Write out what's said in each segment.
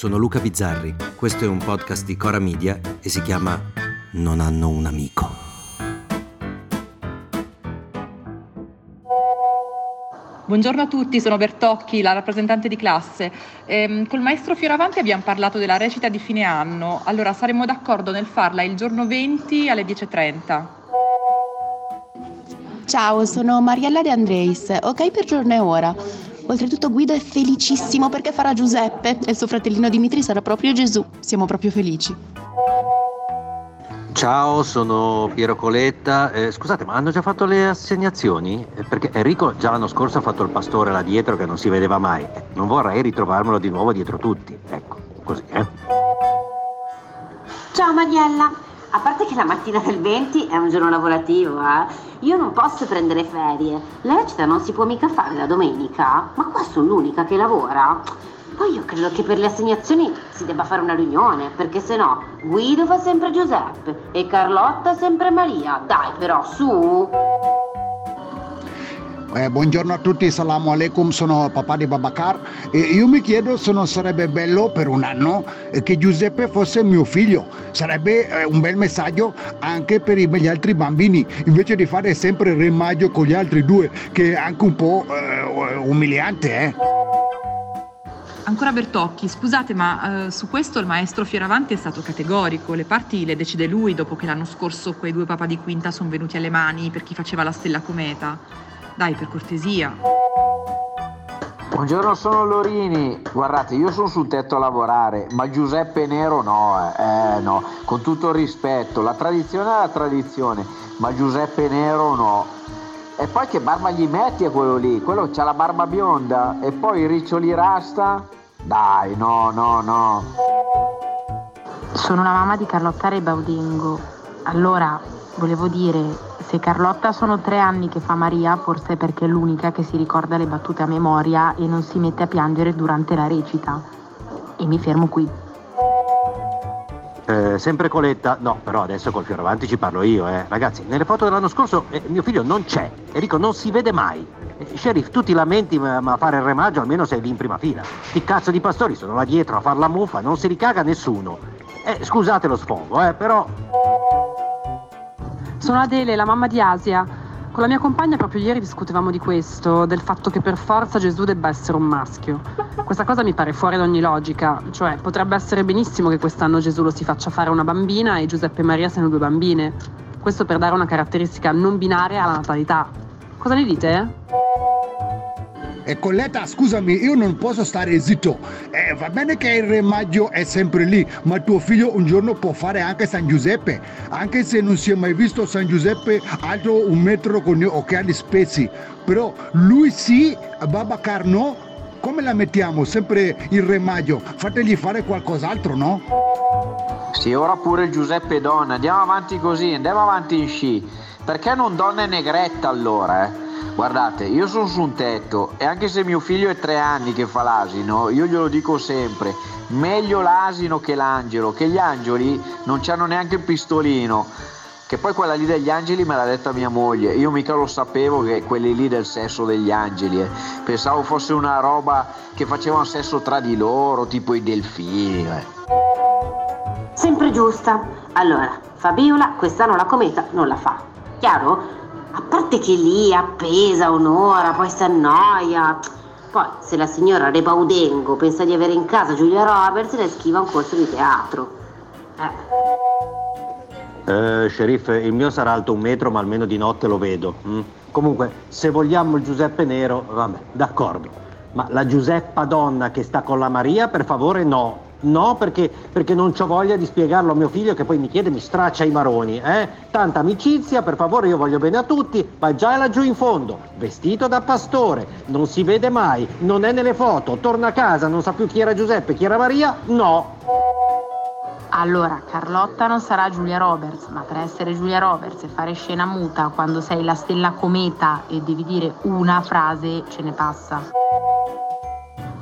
sono Luca Bizzarri, questo è un podcast di Cora Media e si chiama Non hanno un amico. Buongiorno a tutti, sono Bertocchi, la rappresentante di classe. Ehm, col maestro Fioravanti abbiamo parlato della recita di fine anno, allora saremmo d'accordo nel farla il giorno 20 alle 10.30. Ciao, sono Mariella De Andreis, ok per giorno e ora. Oltretutto Guido è felicissimo perché farà Giuseppe e il suo fratellino Dimitri sarà proprio Gesù. Siamo proprio felici. Ciao, sono Piero Coletta. Eh, scusate, ma hanno già fatto le assegnazioni? Eh, perché Enrico già l'anno scorso ha fatto il pastore là dietro che non si vedeva mai. Non vorrei ritrovarmelo di nuovo dietro tutti. Ecco, così, eh. Ciao Mariella, a parte che la mattina del 20 è un giorno lavorativo, eh? Io non posso prendere ferie. La recita non si può mica fare la domenica, ma qua sono l'unica che lavora. Poi io credo che per le assegnazioni si debba fare una riunione, perché se no Guido fa sempre Giuseppe e Carlotta sempre Maria. Dai però, su! Eh, buongiorno a tutti, salamu alaikum, sono papà di Babacar e io mi chiedo se non sarebbe bello per un anno eh, che Giuseppe fosse mio figlio, sarebbe eh, un bel messaggio anche per gli altri bambini, invece di fare sempre il remaggio con gli altri due, che è anche un po' eh, umiliante. Eh? Ancora Bertocchi, scusate, ma eh, su questo il maestro Fioravanti è stato categorico. Le parti le decide lui dopo che l'anno scorso quei due papà di quinta sono venuti alle mani per chi faceva la stella cometa. Dai, per cortesia. Buongiorno, sono Lorini. Guardate, io sono sul tetto a lavorare, ma Giuseppe Nero no, eh, eh no. Con tutto il rispetto, la tradizione è la tradizione, ma Giuseppe Nero no. E poi che barba gli metti a quello lì? Quello c'ha la barba bionda e poi i riccioli rasta? Dai, no, no, no. Sono la mamma di Carlotta Rebaudingo. Allora, volevo dire, se Carlotta sono tre anni che fa Maria, forse è perché è l'unica che si ricorda le battute a memoria e non si mette a piangere durante la recita. E mi fermo qui. Eh, sempre Coletta, no, però adesso col fiore avanti ci parlo io, eh. Ragazzi, nelle foto dell'anno scorso eh, mio figlio non c'è. Enrico non si vede mai. Eh, sheriff, tu ti lamenti, ma, ma fare il remaggio almeno sei lì in prima fila. Sti cazzo di pastori sono là dietro a far la muffa, non si ricaga nessuno. Eh, scusate lo sfogo, eh, però sono Adele, la mamma di Asia. Con la mia compagna proprio ieri discutevamo di questo, del fatto che per forza Gesù debba essere un maschio. Questa cosa mi pare fuori da ogni logica, cioè potrebbe essere benissimo che quest'anno Gesù lo si faccia fare una bambina e Giuseppe e Maria siano due bambine. Questo per dare una caratteristica non binaria alla natalità. Cosa ne dite? E Colletta, scusami, io non posso stare zitto. Eh, va bene che il Re Maggio è sempre lì, ma tuo figlio un giorno può fare anche San Giuseppe, anche se non si è mai visto San Giuseppe alto un metro con gli occhiali spessi. Però lui sì, Babacar no. Come la mettiamo? Sempre il Re Maggio. Fategli fare qualcos'altro, no? Sì, ora pure Giuseppe Donna. Andiamo avanti così, andiamo avanti in sci. Perché non donna e negretta allora, eh? Guardate, io sono su un tetto e anche se mio figlio è tre anni che fa l'asino, io glielo dico sempre, meglio l'asino che l'angelo, che gli angeli non hanno neanche il pistolino. Che poi quella lì degli angeli me l'ha detta mia moglie, io mica lo sapevo che quelli lì del sesso degli angeli, eh. pensavo fosse una roba che facevano sesso tra di loro, tipo i delfini. Eh. Sempre giusta. Allora, Fabiola quest'anno la cometa non la fa. Chiaro? A parte che lì appesa un'ora, poi si annoia. Poi, se la signora Rebaudengo pensa di avere in casa Giulia Roberts, le schiva un corso di teatro. Eh. eh sheriff, il mio sarà alto un metro, ma almeno di notte lo vedo. Mm? Comunque, se vogliamo il Giuseppe Nero, vabbè, d'accordo. Ma la Giuseppa donna che sta con la Maria, per favore, no. No, perché, perché non ho voglia di spiegarlo a mio figlio che poi mi chiede, mi straccia i maroni. Eh? Tanta amicizia, per favore, io voglio bene a tutti, ma già laggiù in fondo, vestito da pastore, non si vede mai, non è nelle foto, torna a casa, non sa più chi era Giuseppe, chi era Maria, no. Allora, Carlotta non sarà Giulia Roberts, ma per essere Giulia Roberts e fare scena muta quando sei la stella cometa e devi dire una frase, ce ne passa.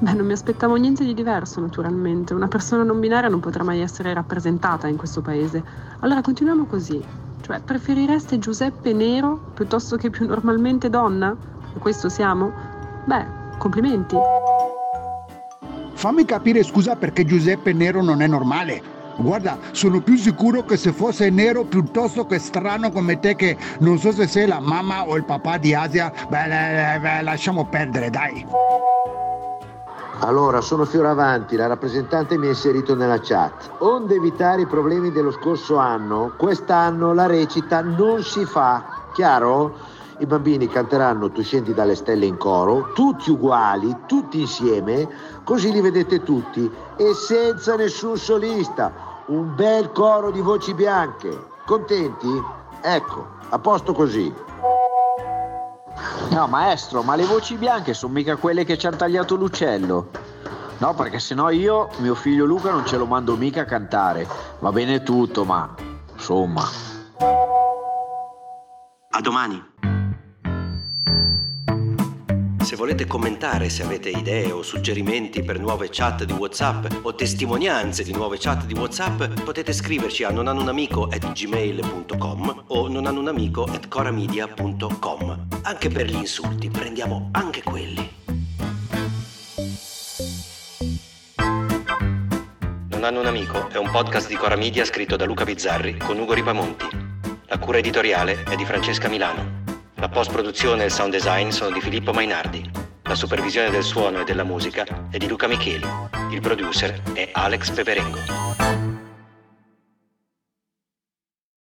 Beh, non mi aspettavo niente di diverso, naturalmente. Una persona non binaria non potrà mai essere rappresentata in questo paese. Allora continuiamo così. Cioè, preferireste Giuseppe nero piuttosto che più normalmente donna? E questo siamo? Beh, complimenti. fammi capire scusa perché Giuseppe Nero non è normale. Guarda, sono più sicuro che se fosse nero piuttosto che strano come te che non so se sei la mamma o il papà di Asia, beh, lasciamo perdere, dai. Allora, sono Fioravanti, la rappresentante mi ha inserito nella chat. Onde evitare i problemi dello scorso anno, quest'anno la recita non si fa, chiaro? I bambini canteranno Tu scendi dalle stelle in coro, tutti uguali, tutti insieme, così li vedete tutti e senza nessun solista un bel coro di voci bianche. Contenti? Ecco, a posto così. No, maestro, ma le voci bianche sono mica quelle che ci hanno tagliato l'uccello. No, perché sennò io, mio figlio Luca, non ce lo mando mica a cantare. Va bene tutto, ma insomma. A domani. Volete commentare, se avete idee o suggerimenti per nuove chat di WhatsApp o testimonianze di nuove chat di WhatsApp, potete scriverci a nonanunamico@gmail.com o nonanunamico@coramedia.com. Anche per gli insulti, prendiamo anche quelli. Non hanno un amico è un podcast di Cora Media scritto da Luca Bizzarri con Ugo Ripamonti. La cura editoriale è di Francesca Milano. La post-produzione e il sound design sono di Filippo Mainardi. La supervisione del suono e della musica è di Luca Micheli. Il producer è Alex Peperengo.